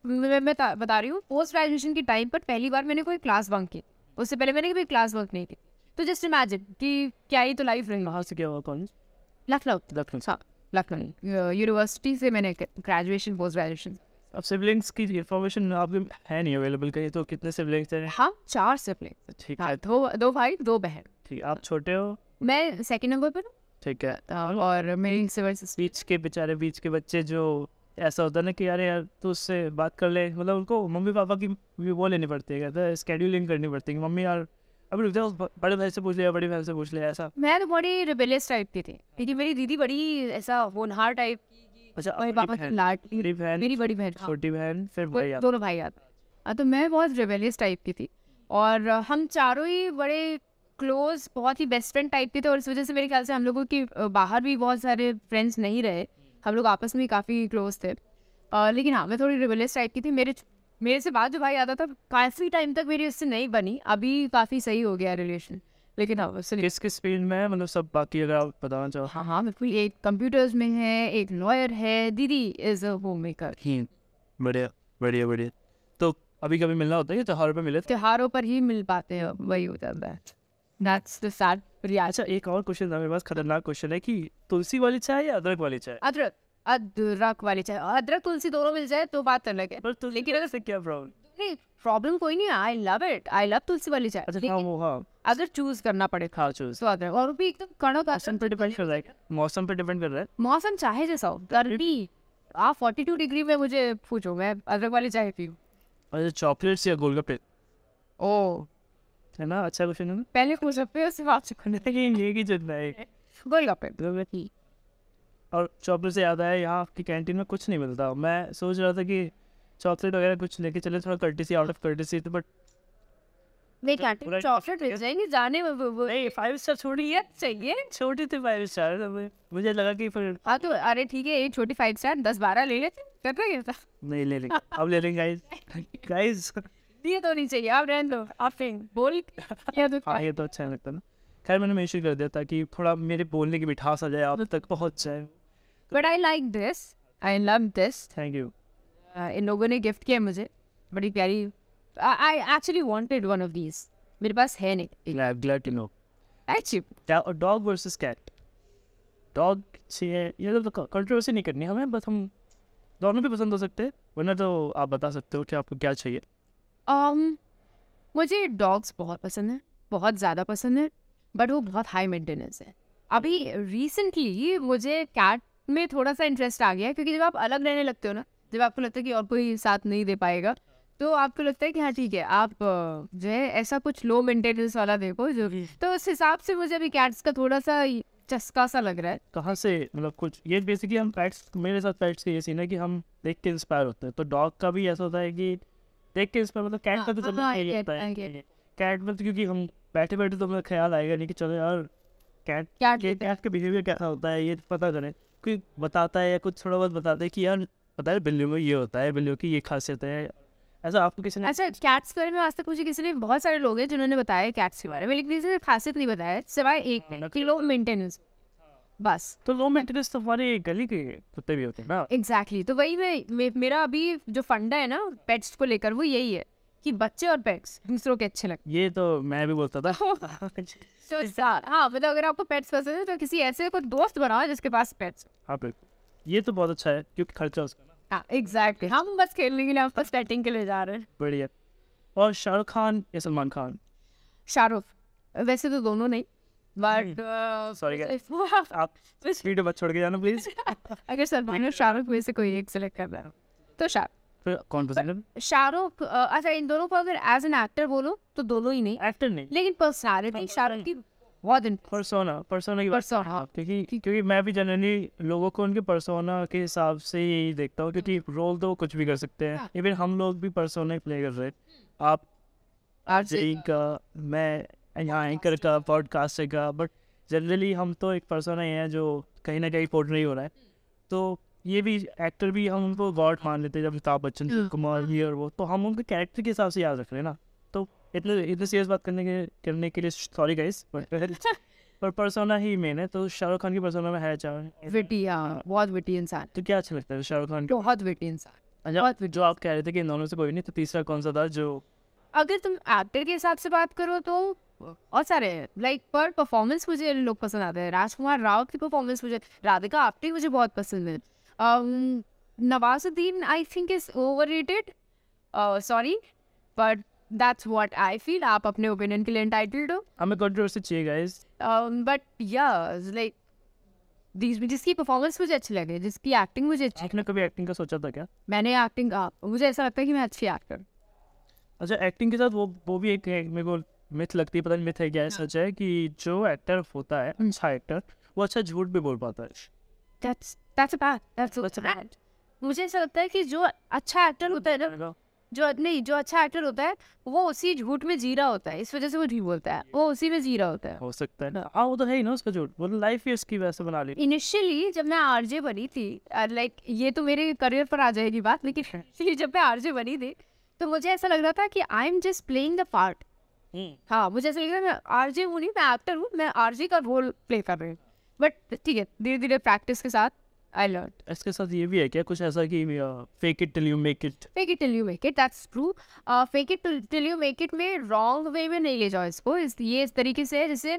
मैं मैं बता रही हूँ पोस्ट ग्रेजुएशन की टाइम पर पहली बार मैंने कोई क्लास बंक की। उससे पहले मैंने कभी क्लास बंक नहीं की। तो जस्ट इमेजिन कि क्या ही तो लाइफ रही। कहाँ से क्या हुआ कॉलेज लखनऊ लखनऊ हाँ लखनऊ यूनिवर्सिटी से मैंने ग्रेजुएशन पोस्ट ग्रेजुएशन अब सिबलिंग्स की इन्फॉर्मेशन आपके है नहीं अवेलेबल कहीं तो कितने सिबलिंग्स हैं? हम चार सिबलिंग ठीक हाँ है। दो दो भाई दो बहन. ठीक है आप छोटे हो? मैं सेकंड नंबर पर हूँ. ठीक है। और मेरी सिस्टर बीच के बेचारे बीच के बच्चे जो ऐसा होता है ना कि यार यार तू उससे बात कर ले। मतलब उनको मम्मी पापा की भी वो लेनी पड़ती है कहते हैं स्केड्यूलिंग करनी पड़ती है मम्मी यार अभी रुक जाओ बड़े भाई से पूछ लिया बड़ी बहन से पूछ लिया ऐसा। मैं तो बड़ी रिबेलियस टाइप की थी। क्योंकि मेरी दीदी बड़ी ऐसा होनहार टाइप अच्छा मेरे पापा की लाडली बहन मेरी बड़ी बहन हाँ। छोटी बहन फिर भाई दोनों भाई आते हाँ, तो मैं बहुत रिबेलियस टाइप की थी। और हम चारों ही बड़े क्लोज बहुत ही बेस्ट फ्रेंड टाइप के थे। और इस वजह से मेरे ख्याल से हम लोगों की बाहर भी बहुत सारे फ्रेंड्स नहीं रहे। हम लोग आपस में काफ़ी क्लोज थे। अ, लेकिन हाँ मैं थोड़ी रिबेलियस टाइप की थी। मेरे मेरे से बाद जो भाई आता था काफ़ी टाइम तक मेरी उससे नहीं बनी। अभी काफ़ी सही हो गया रिलेशन लेकिन हाँ उससे किस किस फ़ील्ड में है? मतलब सब बाकी अगर आप बताना चाहो। हाँ हाँ बिल्कुल। एक कंप्यूटर्स में है एक लॉयर है दीदी इज़ अ होम मेकर बढ़िया बढ़िया बढ़िया। तो अभी कभी मिलना होता है त्योहार पे मिले त्योहारों पर ही मिल पाते हैं वही हो जाता है दैट्स द सैड रियलिटी अच्छा एक और क्वेश्चन मेरे पास खतरनाक क्वेश्चन है कि तुलसी वाली चाय या अदरक वाली चाय? अदरक। अदरक वाली चाय। अदरक तुलसी दोनों मिल जाए तो बात अलग है। पर तुलसी लेकिन अगर क्या प्रॉब्लम नहीं प्रॉब्लम कोई नहीं है। I love it I love तुलसी वाली चाय। अच्छा हाँ वो हाँ। अगर चूज़ करना पड़े हाँ चूज़ तो अदरक और भी एकदम कड़क मौसम पे डिपेंड कर रहा है मौसम पे डिपेंड कर रहा है? मौसम चाहे जैसा हो। गर्मी आप फोर्टी टू डिग्री में मुझे पूछो मैं अदरक वाली चाय पीऊँ। अच्छा चॉकलेट्स या गोलगप्पे? ओ है ना? अच्छा क्वेश्चन है ना? पहले पूछ सकते हो उसके बाद से ये की चलना है। गोलगप्पे। और चॉकलेट से याद आया यहाँ आपकी कैंटीन में कुछ नहीं मिलता। मैं सोच रहा था कि चॉकलेट वगैरह कुछ लेके चले थोड़ा कर्टिसी आउट ऑफ़ कर्टिसी तो बट नहीं कैंटीन चॉकलेट मिल जाएँगे जाने में वो- वो- नहीं फाइव स्टार छोड़िए चाहिए। छोटी थी फाइव स्टार मुझे लगा कि फिर हाँ तो अरे ठीक है एक छोटी फाइव स्टार दस बारह ले लेते कर रहे था नहीं ले लेंगे अब ले लेंगे गाइस गाइस ये तो नहीं चाहिए आप रहने दो आप बोल। ये तो हाँ ये तो अच्छा लगता ना। खैर मैंने मेंशन कर दिया ताकि थोड़ा मेरे बोलने की मिठास आ जाए आप तक पहुँच जाए। But I like this I love this thank you इन लोगों ने गिफ्ट किया मुझे. बड़ी प्यारी. I actually wanted one of these मेरे पास है नहीं. Glad glad to know actually dog versus cat dog चाहिए. ये तो कंट्रोवर्सी नहीं करनी. हमें बस हम दोनों भी पसंद हो सकते हैं. वरना तो आप बता सकते हो कि आपको क्या चाहिए. Um, मुझे डॉग्स बहुत पसंद है. बहुत ज़्यादा पसंद है. बट वो बहुत हाई मेंटेनेंस है. अभी रिसेंटली मुझे कैट में थोड़ा सा इंटरेस्ट आ गया है क्योंकि जब आप अलग रहने लगते हो ना जब आपको लगता है कि और कोई साथ नहीं दे पाएगा तो आपको लगता है कि हाँ ठीक है आप जो है ऐसा कुछ लो मेंटेनेंस वाला देखो जो तो उस हिसाब से मुझे अभी कैट्स का थोड़ा सा चस्का सा लग रहा है। कहाँ से मतलब कुछ ये बेसिकली हम पैट्स मेरे साथ पैट्स का ये सीन है कि हम देख के इंस्पायर होते हैं तो डॉग का भी ऐसा होता है कि देख के इंस्पायर मतलब कैट का तो हाँ, चलो हाँ, होता है। कैट में तो क्योंकि हम बैठे बैठे तो हमें ख्याल आएगा नहीं कि चलो यार कैट कैट का बिहेवियर कैसा होता है ये पता करें। कोई बताता है या कुछ थोड़ा बहुत बताता है कि यार पता है बिल्लियों में ये होता है बिल्लियों की ये खासियत है। ऐसा आपको किसी ने अच्छा कैट्स के बारे में आज तक मुझे किसी ने बहुत सारे लोग हैं जिन्होंने बताया कैट्स के बारे में लेकिन किसी ने खासियत नहीं बताया। सिवाय एक कि लो मेंटेनेंस बस। तो लो मेंटेनेंस तो हमारे गली के कुत्ते भी होते हैं ना। Exactly exactly. तो वही मे, मेरा अभी जो फंडा है ना पेट्स को लेकर वो यही है। कि बच्चे और पेट्स दूसरों के अच्छे लगते ये तो मैं भी बोलता था। तो हाँ मतलब अगर आपको पेट्स पसंद है तो किसी ऐसे को दोस्त बनाओ जिसके पास पेट्स हाँ। बिल्कुल। ये तो बहुत अच्छा है क्योंकि खर्चा उसका। ना हाँ एग्जैक्टली हम बस खेलने के लिए बस पेटिंग के लिए जा रहे हैं। बढ़िया। और शाहरुख खान या सलमान खान? शाहरुख। वैसे तो दोनों नहीं बट Sorry, आप वीडियो मत छोड़ के जाना प्लीज़ अगर सलमान और शाहरुख में से कोई एक सेलेक्ट करना है तो शाहरुख। फिर कौन पसंद है शाहरुख अच्छा इन दोनों को अगर एज एन एक्टर बोलो तो दोनों ही नहीं। एक्टर नहीं। लेकिन पर्सनालिटी शाहरुख की बहुत इन परसोना परसोना की बात Persona. हाँ, क्योंकि क्योंकि मैं भी जनरली लोगों को उनके परसोना के हिसाब से ही देखता हूँ क्योंकि रोल तो कुछ भी कर सकते हैं। हाँ। इवन हम लोग भी परसोना प्ले कर रहे हैं। आप जेई का मैं यहाँ एंकर का पॉडकास्टर का बट जनरली हम तो एक पर्सोना ही है जो कहीं ना कहीं पोर्ट्रे हो रहा है। तो ये भी एक्टर भी हम उनको गॉड मान लेते हैं जब अमिताभ बच्चन हम्म। कुमार ये और वो तो हम उनके कैरेक्टर के हिसाब से याद रख रहे हैं ना। तो इतने इतने सीरियस बात करने के करने के लिए सॉरी गाइस पर पर्सोना ही मेन है तो शाहरुख खान की पर्सोना में है चाहे विटी हाँ बहुत विटी इंसान। तो क्या अच्छा लगता है शाहरुख खान का? बहुत विटी इंसान अच्छा बहुत जो आप कह रहे थे कि इन दोनों से कोई नहीं तो तीसरा कौन सा था जो अगर तुम एक्टर के हिसाब से बात करो तो बहुत सारे लाइक पर परफॉर्मेंस मुझे लोग पसंद आते हैं। राजकुमार राव की परफॉर्मेंस मुझे राधिका आप्टे मुझे बहुत पसंद है। Um, Nawazuddin I think is over rated sorry but that's what I feel आप अपने ओपिनियन के लिए entitled हो। हमें कंट्रोवर्सी चाहिए guys um, but yeah like these जिसकी परफॉर्मेंस मुझे अच्छी लगे जिसकी एक्टिंग मुझे अच्छी आपने कभी एक्टिंग का सोचा था क्या? मैंने एक्टिंग मुझे ऐसा लगता है कि मैं अच्छी एक्टर अच्छा एक्टिंग के साथ वो वो भी एक है, मेरे को मिथ लगती है पता नहीं मिथ है क्या सच है कि जो एक्टर होता है अच्छा एक्टर वो अच्छा झूठ भी बोल पाता है। That's that's a bad that's, That's a bad. मुझे ऐसा लगता है कि जो अच्छा एक्टर होता है ना जो नहीं जो अच्छा एक्टर होता है वो उसी झूठ में जी रहा होता है। इस वजह से वो झूठ बोलता है। वो उसी में जी रहा होता है। हो सकता है ना। हाँ वो तो है ही ना उसका झूठ। वो लाइफ ही उसकी वैसे बना ली इनिशियली जब मैं आरजे बनी थी लाइक ये तो मेरे करियर पर आ जाएगी बात लेकिन जब मैं आरजे बनी थी तो मुझे ऐसा लग रहा था कि I am just playing the part हाँ मुझे ऐसा लग रहा है मैं आरजे हूँ नहीं मैं एक्टर हूँ मैं आरजे का रोल प्ले कर रही हूँ। बट ठीक है धीरे धीरे प्रैक्टिस के साथ आई लर्न इसके साथ ये भी है क्या? कुछ ऐसा कि fake it till you make it fake it till you make it that's true fake it till you make it में रॉन्ग वे में नहीं ले जाओ इसको. इस ये इस तरीके से है जैसे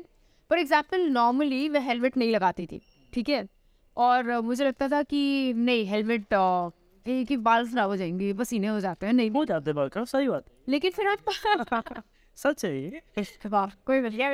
फॉर एग्ज़ाम्पल नॉर्मली मैं हेलमेट नहीं लगाती थी ठीक है? और uh, मुझे लगता था कि नहीं हेलमेट कि बाल खराब हो जाएँगे पसीने हो जाते हैं नहीं। हो जाते बाल खराब सही बात। है लेकिन फिर आप सच है ये। कोई बढ़िया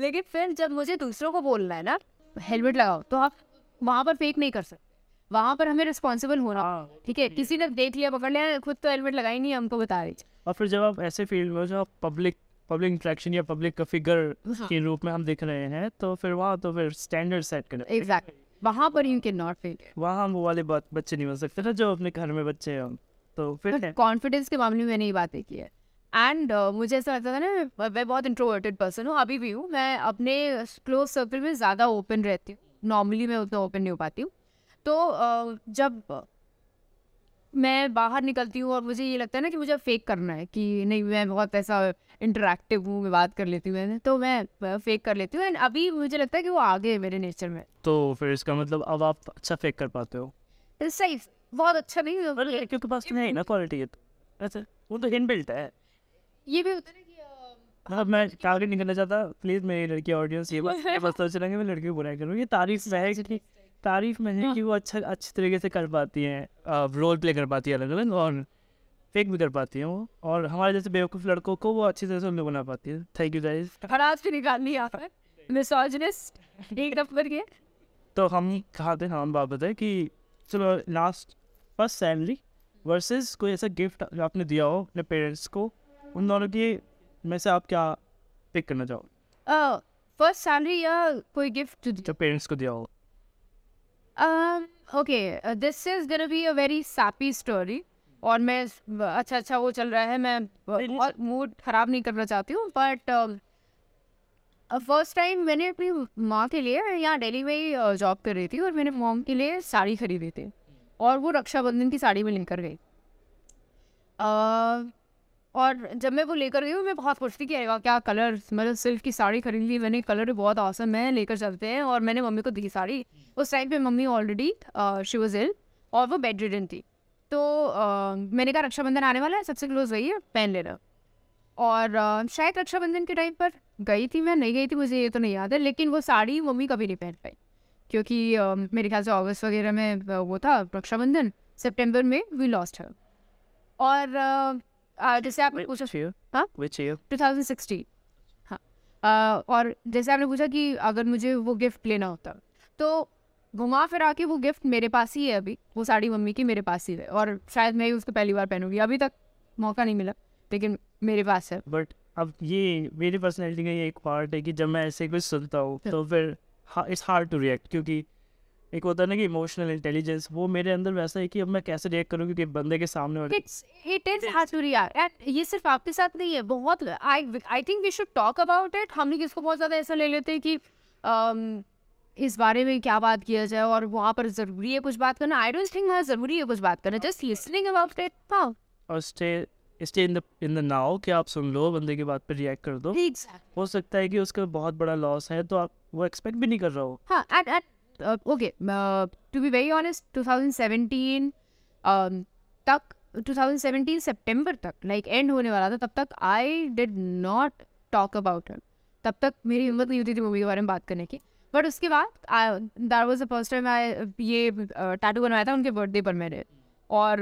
लेकिन फिर जब मुझे दूसरों को बोलना है ना हेलमेट लगाओ तो आप वहाँ पर फेक नहीं कर सकते। वहाँ पर हमें रिस्पॉन्सिबल होना हाँ ठीक है? किसी ने देख लिया पकड़ लिया खुद तो हेलमेट लगाई नहीं हमको बता रही और फिर जब आप ऐसे फ़ील्ड में आप पब्लिक पब्लिक इंट्रैक्शन या पब्लिक का फिगर हाँ। के रूप में हम दिख रहे हैं तो फिर वहाँ तो फिर स्टैंडर्ड सेट करें एग्जैक्ट वहाँ पर यू कैन नॉट फेल वहाँ हम वो वाले बात बच्चे नहीं बन सकते ना जो अपने घर में बच्चे हैं हम तो फिर कॉन्फिडेंस के मामले में मैंने ये बातें की है। एंड uh, मुझे ऐसा लगता था ना मैं- बहुत इंट्रोवर्टेड पर्सन हूँ अभी भी हूँ मैं अपने क्लोज सर्कल में ज़्यादा ओपन रहती हूँ नॉर्मली मैं उतना ओपन नहीं हो पाती हूँ। तो uh, जब मैं बाहर निकलती हूँ और मुझे ये लगता है ना कि मुझे फेक करना है कि नहीं मैं बहुत ऐसा इंटरेक्टिव हूँ मैं बात कर लेती हूँ मैंने तो मैं फेक कर लेती हूँ एंड अभी मुझे लगता है कि वो आगे है मेरे नेचर में। तो फिर इसका मतलब अब आप अच्छा फेक कर पाते हो? सही बहुत अच्छा नहीं क्योंकि पास में है ना क्वालिटी है तो ऐसे वो तो इनबिल्ट है। ये भी होता है ना कि मतलब मैं टारगेट नहीं करना चाहता प्लीज़ मेरी लड़की ऑडियंस ये बात ये बस सोच रहा कि मैं लड़की को बुराई करूँ। ये तारीफ़ में है कि तारीफ़ में है कि वो अच्छा अच्छी तरीके से कर पाती हैं रोल प्ले कर पाती है अलग अलग और फेक भी कर पाती हैं वो और हमारे जैसे बेवकूफ़ लड़कों को वो अच्छी तरह से उन्हें बना पाती है। थैंक यू गाइस हराज भी निकालनी यहाँ पर मिसोजिनिस्ट एक नंबर के तो हम कहा थे हम बात बताए कि चलो लास्ट फ़र्स्ट सैलरी वर्सेस कोई ऐसा गिफ्ट आपने दिया हो अपने पेरेंट्स को उन दोनों की में से आप क्या पिक करना चाहो फ़र्स्ट सैलरी या कोई गिफ्ट जो पेरेंट्स को दिया हो। Okay this is gonna be a very sappy story और मैं अच्छा अच्छा वो चल रहा है मैं मूड खराब नहीं करना चाहती हूँ बट फ़र्स्ट टाइम मैंने अपनी माँ के लिए यहाँ दिल्ली में ही जॉब कर रही थी और मैंने मॉम के लिए साड़ी खरीदी थी और वो रक्षाबंधन की साड़ी में लेकर गई। और जब मैं वो लेकर गई हूँ मैं बहुत खुश थी कि अरे क्या कलर मतलब सिल्क की साड़ी खरीद ली मैंने कलर भी बहुत औसम है लेकर चलते हैं। और मैंने मम्मी को दी साड़ी। उस टाइम पे mummy already she was ill और वो बेड रिडन थी। तो अ, मैंने कहा रक्षाबंधन आने वाला है सबसे क्लोज वही है पहन लेना। और अ, शायद रक्षाबंधन के टाइम पर गई थी मैं नहीं गई थी मुझे ये तो नहीं याद है लेकिन वो साड़ी मम्मी कभी नहीं पहन पाई। क्योंकि मेरे ख्याल से अगस्त वगैरह में वो था रक्षाबंधन सितंबर में वी लॉस्ट है और जैसे आपने पूछा year? हाँ? Which year? 2016 हाँ और जैसे आपने पूछा कि अगर मुझे वो गिफ्ट लेना होता तो घुमा फिरा के वो गिफ्ट मेरे पास ही है अभी। वो साड़ी मम्मी की मेरे पास ही है। और शायद मैं ही उसको पहली बार पहनूँगी। अभी तक मौका नहीं मिला लेकिन मेरे पास है। बट अब ये मेरी पर्सनैलिटी का ये एक पार्ट है कि जब मैं ऐसे कुछ सुनता हूँ तो फिर इट्स हार्ड टू रिएक्ट क्योंकि एक होता है ना कि इमोशनल इंटेलिजेंस वो मेरे अंदर वैसा है कि अब मैं कैसे रिएक्ट करूँ क्योंकि बंदे के सामने वाले it's it is too and ये सिर्फ़ आपके साथ नहीं है बहुत I I think we should talk about it हम लोग इसको बहुत ज़्यादा ऐसा ले लेते हैं कि um, इस बारे में क्या बात किया जाए और वहाँ पर ज़रूरी है कुछ बात करना। आई डोंट थिंक हाँ ज़रूरी है कुछ बात करना जस्ट लिसनिंग अबाउट इट हाँ। और stay stay in the in the now कि आप सुन लो बंदे की बात पे रिएक्ट कर दो। एग्जैक्ट हो सकता है कि उसका बहुत बड़ा लॉस है तो आप वो एक्सपेक्ट भी नहीं कर रहा हो। हाँ at okay to be very honest 2017 um, तक 2017 सितंबर तक लाइक एंड होने वाला था तब तक I did not talk about him तब तक मेरी हिम्मत नहीं होती थी मूवी के बारे में बात करने की. बट उसके बाद that was the first time I ये टैटू बनवाया था उनके बर्थडे पर मैंने और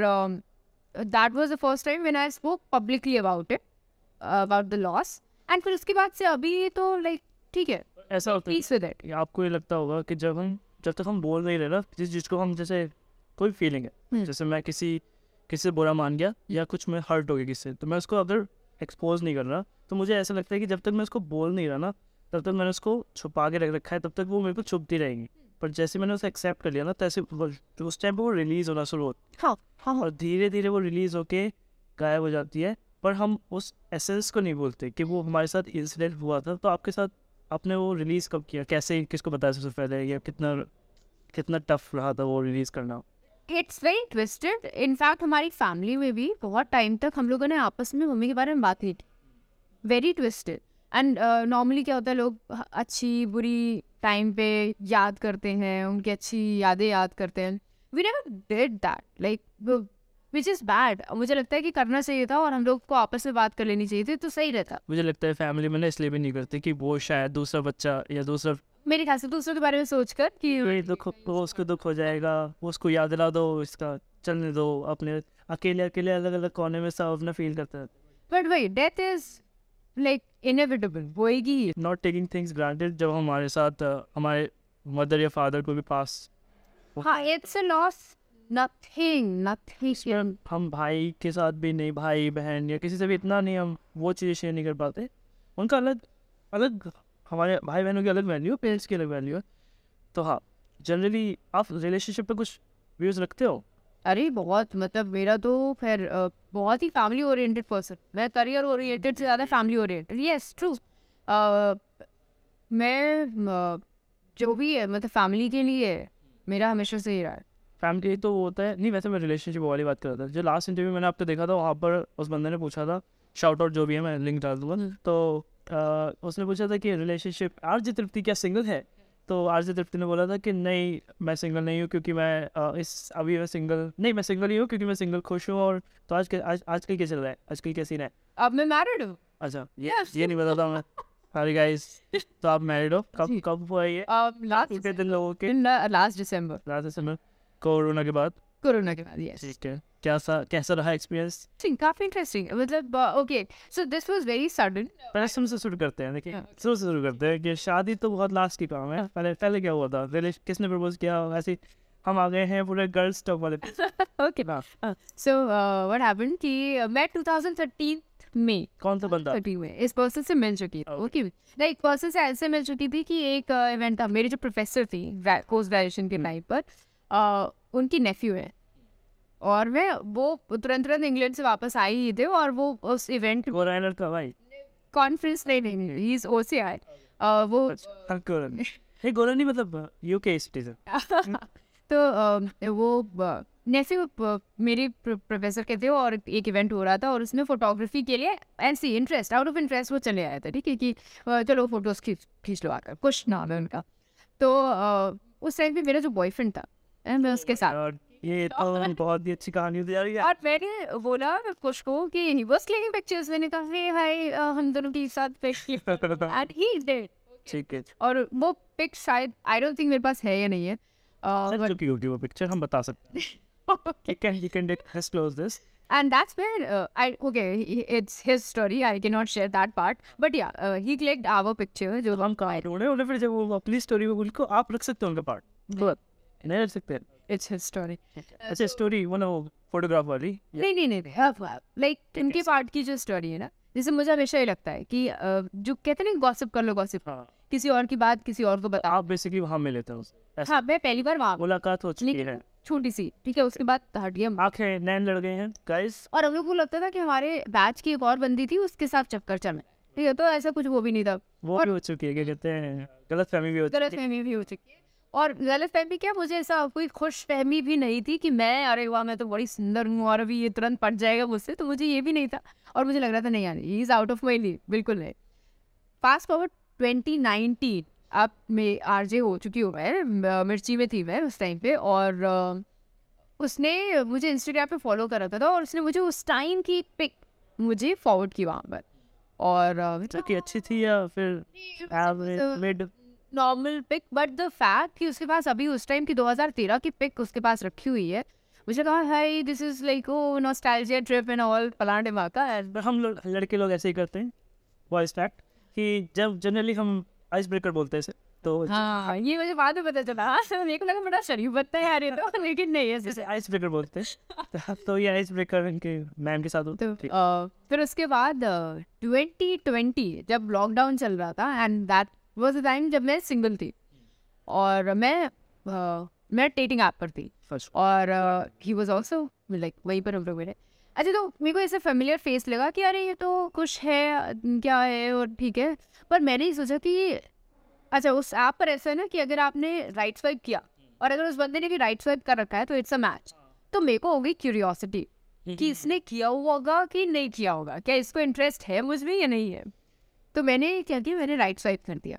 that was the first time when I spoke publicly about it about the loss and फिर उसके बाद से अभी तो लाइक ठीक है. ऐसा होता है आपको ये लगता होगा कि जब हम जब तक हम बोल नहीं रहे ना जिस चीज़ को हम जैसे कोई फीलिंग है हम्म। जैसे मैं किसी किसी से बुरा मान गया या कुछ मैं हर्ट हो गया किसी से तो मैं उसको अगर एक्सपोज नहीं कर रहा तो मुझे ऐसा लगता है कि जब तक मैं उसको बोल नहीं रहा ना तब तक मैंने उसको छुपा के रख रखा है तब तक वो मेरे को छुपती रहेंगी। पर जैसे मैंने उसे एक्सेप्ट कर लिया ना तैसे तो उस टाइम पर वो रिलीज़ होना शुरू होता हाँ। हाँ और धीरे धीरे वो रिलीज़ होके गायब हो जाती है पर हम उस एसेंस को नहीं बोलते कि वो हमारे साथ इंसिडेंट हुआ था तो आपके साथ आपने वो रिलीज़ कब किया? कैसे, किसको बताया सबसे पहले? या कितना कितना टफ रहा था वो रिलीज़ करना? It's very twisted in fact हमारी फैमिली में भी बहुत टाइम तक हम लोगों ने आपस में मम्मी के बारे में बात की। वेरी ट्विस्टेड एंड नॉर्मली क्या होता है, लोग अच्छी, बुरी टाइम पे याद करते हैं, उनकी अच्छी यादें याद करते हैं। We never did that like which is bad मुझे लगता है कि करना चाहिए था और हम लोग को आपस में बात कर लेनी चाहिए थी तो सही रहता। मुझे लगता है फैमिली में ना इसलिए भी नहीं करते कि वो शायद दूसरा बच्चा या दूसरा मेरे ख्याल से दूसरों के बारे में सोचकर कि कोई दुख उसको दुख हो जाएगा वो उसको याद दिला दो इसका चलने दो अपने अकेले अकेले अलग अलग कोने में सब अपना फील करते हैं। बट वही डेथ इज़ लाइक इनएविटेबल होएगी नॉट टेकिंग थिंग्स ग्रांटेड जब हमारे साथ हमारे मदर या फादर को भी पास हाँ। It's a loss nothing nothing हम भाई के साथ भी नहीं भाई बहन या किसी से भी इतना नहीं हम वो चीज़ें शेयर नहीं कर पाते। उनका अलग अलग हमारे भाई बहनों की अलग वैल्यू है पेरेंट्स की अलग वैल्यू है। तो हाँ जनरली आप रिलेशनशिप पे कुछ व्यूज़ रखते हो? अरे बहुत मतलब मेरा तो फिर बहुत ही फैमिली ओरिएंटेड पर्सन मैं करियर ओरिएंटेड से ज़्यादा फैमिली ओरिएंटेड यस ट्रू मैं जो भी है मतलब फैमिली के लिए मेरा हमेशा से ही रहा है। फैमिली तो वो होता है। नहीं वैसे मैं रिलेशनशिप वाली बात कर रहा था। जो लास्ट इंटरव्यू मैंने आपको देखा था वहाँ पर उस बंदे ने पूछा था शाउट आउट जो भी है मैं लिंक डाल दूँगा। हम्म। तो अ, उसने पूछा था कि रिलेशनशिप आरजे तृप्ति क्या सिंगल है? तो आरजे तृप्ति ने बोला था कि नहीं मैं सिंगल नहीं हूँ क्योंकि मैं अ, इस अभी मैं सिंगल नहीं मैं सिंगल ही हूँ क्योंकि मैं सिंगल खुश हूँ और तो आज के आज आजकल क्या चल रहा है? आजकल क्या सीन है? अब मैं मैरिड हूँ? अच्छा ये Yes. ये नहीं था मैं। सॉरी गाइस तो आप मैरिड हो? कब कब हुआ ये? लास्ट कितने दिन लोगों के? लास्ट दिसंबर लास्ट समय कोरोना के बाद? कोरोना के बाद यस ठीक है। कैसा कैसा रहा एक्सपीरियंस काफ़ी इंटरेस्टिंग मतलब okay so this was very sudden पहले से शुरू करते हैं देखिए हाँ। शुरू से शुरू करते हैं कि शादी तो बहुत लास्ट की काम है। पहले पहले क्या हुआ था? रिलेश किसने प्रपोज किया? ऐसे हम आ गए हैं पूरे गर्ल्स टॉक वाले ओके हाँ। सो व्हाट हैपेंड कि uh, मैं 2013 में कौन सा बंदा? थर्टी में इस पर्सन से मिल चुकी थी ओके एक पर्सन से ऐसे मिल चुकी थी कि एक इवेंट था। मेरी जो प्रोफेसर थी पोस्ट ग्रेजुएशन के हम्म। टाइम पर uh, उनकी नेफ्यू है। और मैं वो तुरंत तुरंत इंग्लैंड से वापस आई ही थे और वो उस इवेंट वो कॉन्फ्रेंस नहीं नहीं ही इज़ वो हाँ, ये नहीं मतलब यूके सिटीजन तो वो नेफ्यू मेरे प्रोफेसर के थे और एक इवेंट हो रहा था और उसमें फोटोग्राफी के लिए ऐसी इंटरेस्ट आउट ऑफ़ इंटरेस्ट वो चले आए थे ठीक है कि चलो फ़ोटोज़ खींच खींच लो आकर कुछ नाम है उनका। तो उस टाइम पे मेरा जो बॉयफ्रेंड था मैं उसके साथ। ये तो बहुत ही अच्छी कहानी होती जा रही है। और मैंने बोला कुछ को कि ही वाज क्लिकिंग पिक्चर्स मैंने कहा हे भाई हम दोनों के साथ पिक एंड ही डिड ठीक है। और वो पिक शायद आई डोंट थिंक मेरे पास है या नहीं है। सच चुकी होगी वो पिक्चर हम बता सकते हैं। Can you can disclose this. And that's where uh, I okay it's his story. I cannot share that part. But yeah uh, he clicked our picture जो हम कहा उन्हें उन्हें फिर जब वो अपनी स्टोरी में उनको आप रख सकते हो उनका पार्ट नहीं रख सकते it's his story. अच्छा स्टोरी वो ना फोटोग्राफ वाली नहीं नहीं नहीं अब लाइक उनके पार्ट की जो स्टोरी है ना जैसे मुझे हमेशा ये लगता है कि uh, जो कहते हैं ना गॉसिप कर लो गॉसिप हाँ। किसी और की बात किसी और को बता। आप बेसिकली वहाँ मिले थे हाँ मैं पहली बार वहाँ। मुलाकात हो चुकी है। छोटी सी ठीक है उसके बाद हट गया आँखें नैन लड़ गए हैं गाइस और हम लोग को लगता था कि हमारे बैच की एक और बंदी थी उसके साथ चक्कर चल रहा है। ठीक है तो ऐसा कुछ वो भी नहीं था। वो और- भी हो चुकी है क्या कहते हैं? गलत फहमी भी हो चुकी गलत फहमी भी हो चुकी है। और गलत फहमी क्या? मुझे ऐसा कोई खुश फहमी भी नहीं थी कि मैं अरे वाह मैं तो बड़ी सुंदर हूँ और अभी ये तुरंत पट जाएगा मुझसे तो मुझे ये भी नहीं था। और मुझे लग रहा था नहीं यार is out of my leave बिल्कुल नहीं। फास्ट फॉरवर्ड ट्वेंटी नाइनटीन अब मैं आरजे हो चुकी हूँ मैं मिर्ची में थी मैं उस टाइम पे और उसने मुझे इंस्टाग्राम पे फॉलो करा था और उसने मुझे उस टाइम की पिक मुझे फॉरवर्ड की वहाँ पर। और अ, कि अच्छी थी या फिर normal pick but the fact कि उसके पास अभी उस टाइम की 2013 की पिक उसके पास रखी हुई है मुझे कहा hi this is like oh nostalgia trip and all Palande माका पर हम लोग लड़के लोग ऐसे ही करते हैं वॉइस फैक्ट कि जब जनरली हम आइस ब्रेकर बोलते हैं तो हाँ ये मुझे बाद में पता चला। हाँ तो मेरे को लगा बड़ा शरीफ बत्ता है यार ये तो लेकिन नहीं है जैसे आइस ब्रेकर बोलते हैं तो ये आइस ब्रेकर इनके मैम के साथ होता तो फिर उसके बाद ट्वेंटी ट्वेंटी जब लॉकडाउन चल रहा था and that was a time जब मैं सिंगल थी। और मैं मैं डेटिंग ऐप पर थी। और ही वॉज़ ऑल्सो लाइक वहीं पर हम लोग मेरे अच्छा तो मेरे को ऐसे फेमिलियर फेस लगा कि अरे ये तो कुछ है क्या है और ठीक है। पर मैंने ही सोचा कि अच्छा उस ऐप पर ऐसा है ना कि अगर आपने राइट स्वाइप किया और अगर उस बंदे ने भी राइट स्वाइप कर रखा है तो इट्स अ मैच तो मेरे को हो गई क्यूरियोसिटी कि इसने किया हुआ होगा कि नहीं किया होगा। क्या इसको इंटरेस्ट है मुझमें या नहीं है? तो मैंने क्या किया? मैंने राइट स्वाइप कर दिया।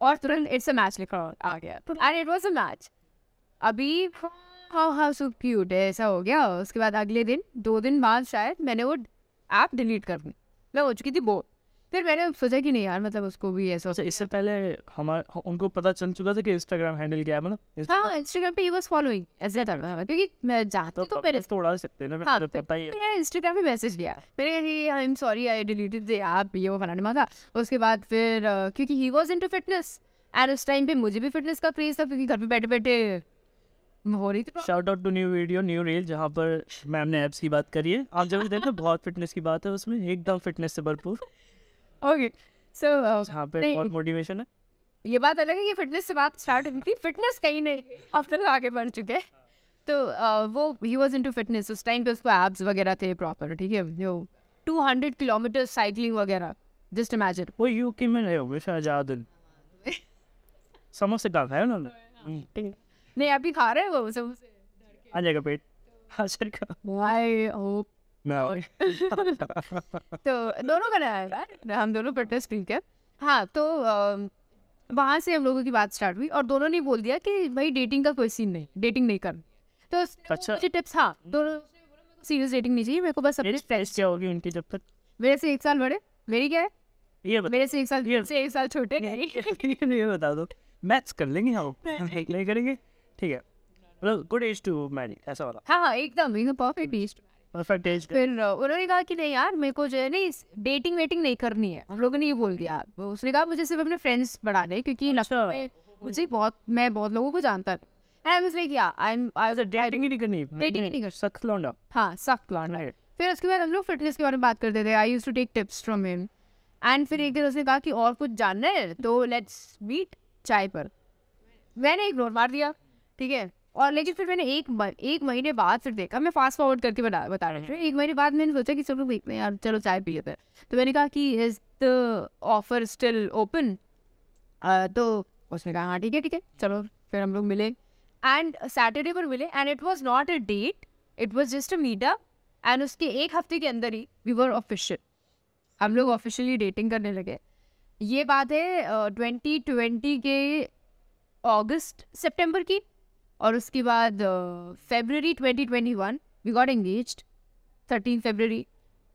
और तुरंत इट्स अ मैच लिखा आ गया। And it was a match अभी हाउ हाउ सो क्यूट है ऐसा हो गया। उसके बाद अगले दिन दो दिन बाद शायद मैंने वो ऐप डिलीट कर दी। मैं हो चुकी थी बोर फिर मैंने सोचा कि नहीं यार मतलब उसको भी ऐसा अच्छा इससे पहले हमारे उनको पता चल चुका था कि इंस्टाग्राम हैंडल क्या है मतलब हाँ इंस्टाग्राम पे ही वाज फॉलोइंग ऐसे था क्योंकि मैं चाहती तो मेरे तो उड़ा सकते हैं ना हाँ, मेरे को पता ही है। मैंने इंस्टाग्राम पे मैसेज किया मैंने कहा I am sorry I deleted the app ये वो फलाने मांगा उसके बाद फिर क्योंकि he was into fitness and उस टाइम पे मुझे भी फिटनेस का क्रेज था क्योंकि घर पे बैठे बैठे हो रही थी। Shout out to new video new reel जहाँ पर मैम ने एप्स की बात करी है। आप जब देखना बहुत फिटनेस की बात है उसमें एकदम फिटनेस से भरपूर। ओके सो जहाँ पे। बहुत मोटिवेशन है। ये बात अलग है कि फिटनेस से बात स्टार्ट हुई थी। फिटनेस कहीं नहीं अब तक आगे बढ़ चुके हैं। तो वो ही वाज इनटू फिटनेस उस टाइम पे उसको एब्स वगैरह थे प्रॉपर ठीक है? जो 200 किलोमीटर साइकिलिंग वगैरह जस्ट इमेजिन वो यूके में रहे होंगे शायद ज़्यादा दिन समोसे कहाँ खाए उन्होंने? नहीं अभी खा रहे हैं वो सब। आ जाएगा पेट। हाँ सर का। आई होप मैं तो दोनों का नया है यार हम दोनों फिटनेस ठीक है। हाँ तो वहाँ से हम लोगों की बात स्टार्ट हुई और दोनों ने बोल दिया कि भाई डेटिंग का कोई सीन नहीं डेटिंग नहीं करनी। तो अच्छा। मुझे टिप्स हाँ दोनों सीरियस डेटिंग नहीं चाहिए मेरे को बस अपने फ्रेंड्स क्या होगी उनकी जब तक? मेरे से एक साल बड़े मेरी क्या है? ये बता। मेरे से एक साल ये- से एक साल छोटे। ये बता दो। मैथ्स कर लेंगे हम। नहीं करेंगे। ठीक है। मतलब गुड एज टू मैरी ऐसा वाला। हाँ हाँ एकदम एकदम परफेक्ट ईस्ट परफेक्ट एज फिर उन्होंने कहा कि नहीं यार मेरे को जो है नहीं डेटिंग वेटिंग नहीं करनी है। हम लोगों ने ये बोल दिया। वो उसने कहा मुझे सिर्फ़ अपने फ्रेंड्स बढ़ाने क्योंकि लखनऊ मुझे बहुत मैं बहुत लोगों को जानता था ही नहीं करनी। Dating नहीं करनी। सख्त लौंडा। हाँ सख्त लौंडा। फिर उसके बाद हम लोग फिटनेस के बारे में बात करते थे। I use to take tips from him and फिर एक दिन उसने कहा कि और कुछ जानना है तो लेट्स मीट चाय पर। मैंने इग्नोर मार दिया। ठीक है? और लेकिन फिर मैंने एक एक महीने बाद फिर देखा मैं फास्ट फॉरवर्ड करके बता बता रही हूँ एक महीने बाद मैंने सोचा कि चलो देखते हैं यार चलो चाय पी लेते हैं। तो मैंने कहा कि is the offer still open तो उसने कहा हाँ ठीक है ठीक है चलो फिर हम लोग मिले। एंड सैटरडे पर मिले and it was not a date it was just a meetup and उसके एक हफ़्ते के अंदर ही वी वर ऑफिशियल हम लोग ऑफिशियली डेटिंग करने लगे। ये बात है ट्वेंटी uh, ट्वेंटी के अगस्त सितंबर की। और उसके बाद February twenty twenty one we got engaged thirteen February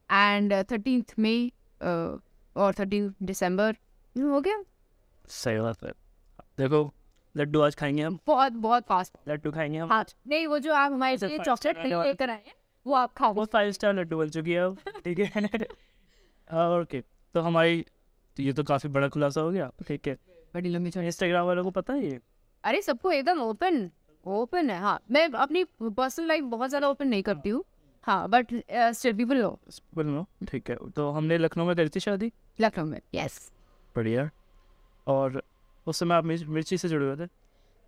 and thirteen मई और थर्टीन दिसंबर हो गया। सही बात है। देखो लड्डू आज खाएँगे हम। बहुत बहुत फास्ट लड्डू खाएँगे हम। हाँ नहीं वो जो आप हमारे लिए चॉकलेट लेकर आए हैं वो आप खाओ। वो फाइव स्टार लड्डू बन चुकी है ठीक है? ओके तो हमारी तो ये तो काफ़ी बड़ा खुलासा हो गया ठीक है? बड़ी लंबी चौड़ी इंस्टाग्राम वालों को पता है ये? अरे सबको एकदम ओपन ओपन है हाँ। मैं अपनी पर्सनल लाइफ बहुत ज़्यादा ओपन नहीं करती हूँ। हाँ बट स्टिल पीपल नो बोलो ठीक है। तो हमने लखनऊ में करी थी शादी? लखनऊ में यस बढ़िया। और उस समय आप मिर्ची से जुड़े हुए थे?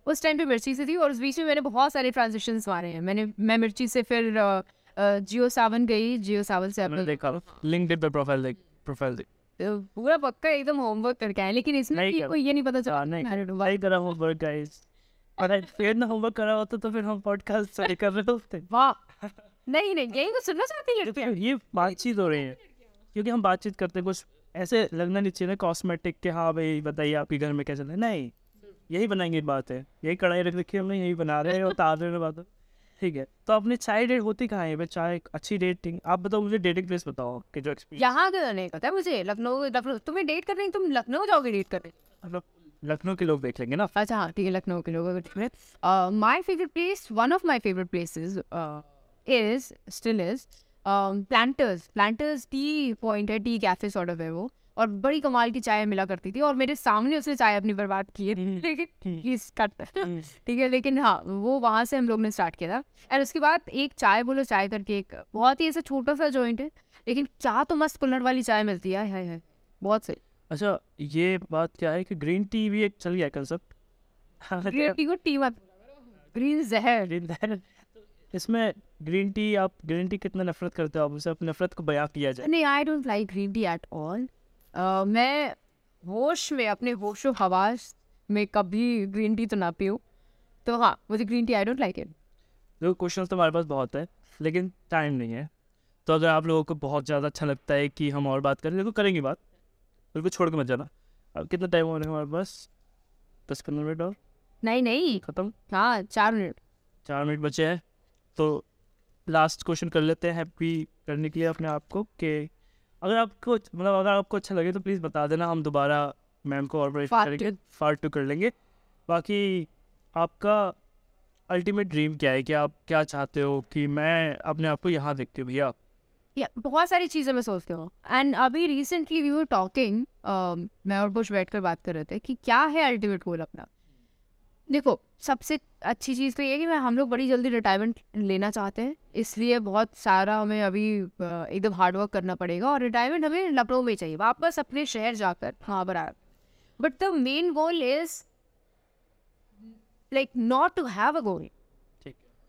उस टाइम पे मिर्ची से थी और उस बीच में मैंने बहुत सारे ट्रांजेक्शंस मारे हैं। मैंने मैं मिर्ची से फिर अ, अ, जियो सावन गई जियो सावन से अपने देखा लिंक्डइन पे प्रोफ़ाइल देख प्रोफ़ाइल देख। तो पूरा पक्का एकदम होमवर्क करके आए लेकिन इसमें कोई ये नहीं पता चला। हाँ, नहीं। Don't know why. भाई करा होमवर्क गाइस अगर फिर ना होमवर्क करा होता तो फिर हम पॉडकास्ट सही कर रहे होते। वाह। नहीं नहीं यही तो सुनना चाहती लड़कियाँ। ये बातचीत हो रही है। क्योंकि हम बातचीत करते कुछ ऐसे लगना नहीं चाहिए ना कॉस्मेटिक के हाँ भाई बताइए आपके घर में क्या चल नहीं यही बनाएँगे बात। है यही कढ़ाई रख रखी है हमने यही बना रहे हैं और तार रहे बात। ठीक है तो अपनी चाय डेट होती कहाँ है? भाई चाय अच्छी डेटिंग आप बताओ मुझे डेटिंग प्लेस बताओ कि जो एक्सपीरियंस यहाँ का नहीं पता मुझे लखनऊ लखनऊ तुम्हें डेट करने तुम लखनऊ जाओगे डेट करने? मतलब लखनऊ के लोग देख लेंगे ना। अच्छा हाँ ठीक है लखनऊ के लोगों को my favourite place one of my favourite places is still is Planters Planters tea point है टी कैफ़े सॉर्ट ऑफ़ है वो। और बड़ी कमाल की चाय मिला करती थी और मेरे सामने उसने चाय अपनी बर्बाद की है। हम्म, लेकिन हम्म। प्लीज़ कट हम्म, ठीक है लेकिन हाँ वो वहाँ से हम लोग ने स्टार्ट किया था। एंड उसके बाद एक चाय बोलो चाय करके एक बहुत ही ऐसा छोटा सा जॉइंट है लेकिन चाय तो मस्त कुल्हड़ वाली चाय मिलती है। हाय हाय बहुत सही। अच्छा ये बात क्या है कि ग्रीन टी भी एक चल गया कंसेप्ट ग्रीन टी को टी मत ग्रीन जहर ग्रीन जहर इसमें ग्रीन टी आप ग्रीन टी कितना नफरत करते हो? आप उसे अपनी नफरत को बयां किया जाए। नहीं I don't like green tea at all मैं होश में अपने होशो हवास में कभी ग्रीन टी तो ना पीऊँ। तो हाँ मुझे green tea I don't like it देखो क्वेश्चन तो हमारे पास बहुत है लेकिन टाइम नहीं है। तो अगर आप लोगों को बहुत ज़्यादा अच्छा लगता है कि हम और बात करें तो करेंगे बात। बिल्कुल छोड़ के मत जाना। अब कितना टाइम हो रहा है हमारे पास? दस पंद्रह मिनट और? नहीं नहीं। ख़त्म? हाँ चार मिनट। चार मिनट बचे हैं। तो लास्ट क्वेश्चन कर लेते हैं हैप्पी करने के लिए अपने आप को कि अगर आपको मतलब अगर आपको अच्छा लगे तो प्लीज़ बता देना। हम दोबारा मैम को और करेंगे। पार्ट टू कर लेंगे। बाकी आपका अल्टीमेट ड्रीम क्या है? कि आप क्या चाहते हो कि मैं अपने आप को यहाँ देखती हूँ भैया? बहुत सारी चीज़ें मैं सोचती हूँ। एंड अभी रिसेंटली वी वर टॉकिंग मैं और बुश बैठ कर बात कर रहे थे कि क्या है अल्टीमेट गोल अपना? देखो, सबसे अच्छी चीज़ तो ये कि मैं, हम लोग बड़ी जल्दी रिटायरमेंट लेना चाहते हैं, इसलिए बहुत सारा हमें अभी एकदम हार्ड वर्क करना पड़ेगा और रिटायरमेंट हमें लखनऊ में चाहिए, वापस अपने शहर जाकर। हाँ बराबर। But the main goal is like not to have a goal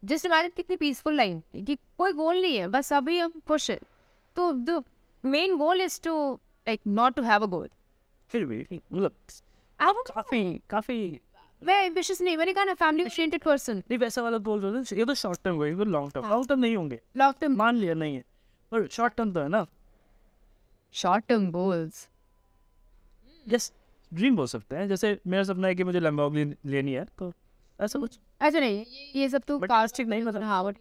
just imagine कितनी पीसफुल लाइन कि कोई गोल नहीं है बस अभी हम खुश है तो the main goal is to like not to have a goal फिर भी मतलब काफ़ी काफ़ी मैं एम्बिशियस नहीं मैंने कहा ना फैमिली ओरिएंटेड पर्सन नहीं वैसा वाला बोल रहे हो ये तो शॉर्ट टर्म होगा लॉन्ग टर्म हाँ। लॉन्ग टर्म नहीं होंगे. लॉन्ग टर्म मान लिया नहीं है. पर शॉर्ट टर्म तो है ना. Short term goals just dream बोल सकते हैं. जैसे मेरा सपना है कि मुझे लंबोर्गिनी लेनी है तो ऐसा कुछ अच्छा नहीं ये सब तो कास्टिक नहीं मतलब- हाँ बट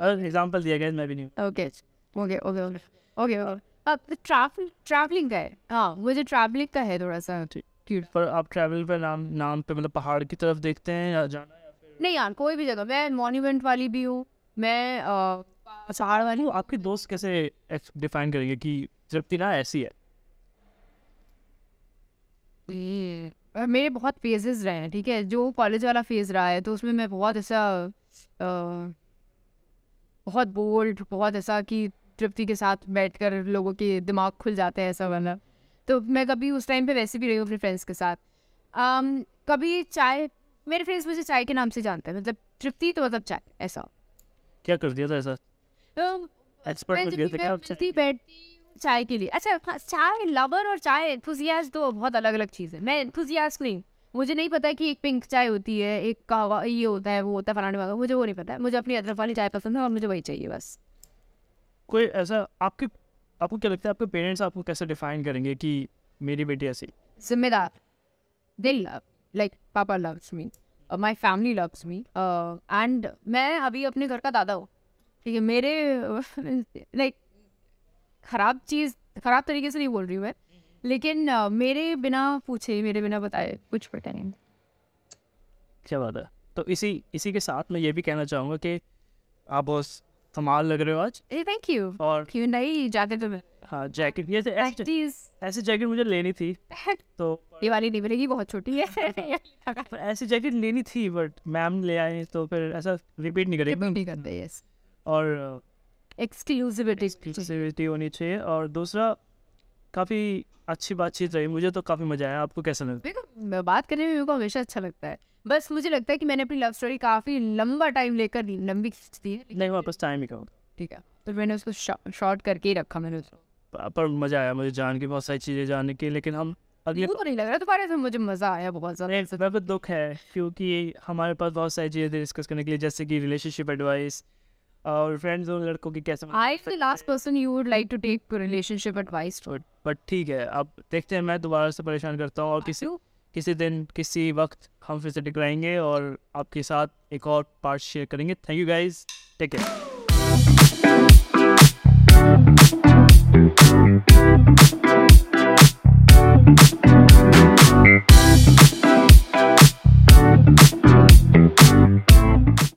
अगर एग्जांपल दिया गया मैं भी नहीं okay okay okay okay okay अब ट्रैवल ट्रैवलिंग का है। हाँ मुझे ट्रैवलिंग का है थोड़ा सा क्यूट पर आप ट्रैवल पे नाम नाम पे मतलब पहाड़ की तरफ़ देखते हैं या जाना या फिर नहीं यार कोई भी जगह। मैं मॉन्यूमेंट वाली भी हूँ मैं पहाड़ वाली वो आपके दोस्त कैसे डिफाइन करेंगे कि तृप्ति ना ऐसी है? मेरे बहुत फेजेस रहे हैं ठीक है? जो कॉलेज वाला फ़ेज़ रहा है तो उसमें मैं बहुत ऐसा बहुत बोल्ड बहुत ऐसा कि तृप्ति के साथ बैठकर लोगों के दिमाग खुल जाते हैं ऐसा वाला। तो मैं कभी उस टाइम पे वैसे भी रही हूँ अपने फ्रेंड्स के साथ। अम, कभी चाय मेरे फ्रेंड्स मुझे चाय के नाम से जानते हैं मतलब तृप्ति तो मतलब चाय ऐसा। क्या कर दिया था ऐसा? तो एक्सपर्ट बैठती चाय के लिए। अच्छा हाँ, चाय लवर और चाय एंथुजियास्ट दो बहुत अलग अलग चीज़। है मैं एंथुजियास्ट नहीं। मुझे नहीं पता कि एक पिंक चाय होती है एक कहवा ये होता है वो होता है फलाने वाला। मुझे वो नहीं पता। है मुझे अपनी अदरक वाली चाय पसंद है और मुझे वही चाहिए बस। कोई ऐसा आपके आपको क्या लगता है आपके पेरेंट्स आपको कैसे डिफाइन करेंगे कि मेरी बेटी ऐसी? जिम्मेदार। They love like papa loves me my family loves me and मैं अभी अपने घर का दादा हूँ। ठीक है मेरे लाइक खराब चीज़ खराब तरीके से नहीं बोल रही हूँ मैं। लेकिन uh, मेरे बिना पूछे मेरे बिना बताए कुछ पता नहीं। क्या बात है? तो इसी इसी के साथ मैं ये भी कहना चाहूँगा कि आप बहुत कमाल लग रहे हो आज। थैंक यू और क्यों नहीं जाते तो मैं हाँ जैकेट ये ऐसे ऐसी जैकेट मुझे लेनी थी। तो ये वाली नहीं मिलेगी बहुत छोटी है। पर ऐसी जैकेट लेनी थी बट मैम ले आए तो फिर ऐसा रिपीट नहीं करेंगे। नहीं करते यस और एक्सक्लूसिविटी एक्सक्लूसिविटी होनी चाहिए और दूसरा काफ़ी अच्छी बातचीत रही। मुझे तो काफ़ी मज़ा आया। आपको कैसा लगा? देखो मैं बात करने में मेरे को हमेशा अच्छा लगता है। बस मुझे लगता है कि मैंने अपनी लव स्टोरी काफ़ी लंबा टाइम लेकर लंबी खींच दी है नहीं वापस टाइम ही कहूँ। ठीक है। तो मैंने उसको शॉर्ट करके ही रखा मैंने उसको। पर मज़ा आया मुझे जान के बहुत सारी चीज़ें जानने की लेकिन हम अगले वो तो नहीं लग रहा तुम्हारे से मुझे मज़ा आया बहुत ज़्यादा। दुख है क्योंकि हमारे पास बहुत सारी चीज़ें डिस्कस करने के लिए जैसे कि रिलेशनशिप एडवाइस और फ्रेंड जोन लड़कों की कैसे I am the last person you would like to take relationship advice to but ठीक है अब देखते हैं मैं दोबारा से परेशान करता हूँ और किसी किसी दिन किसी वक्त हम फिर से टकराएँगे और आपके साथ एक और पार्ट शेयर करेंगे। Thank you guys take care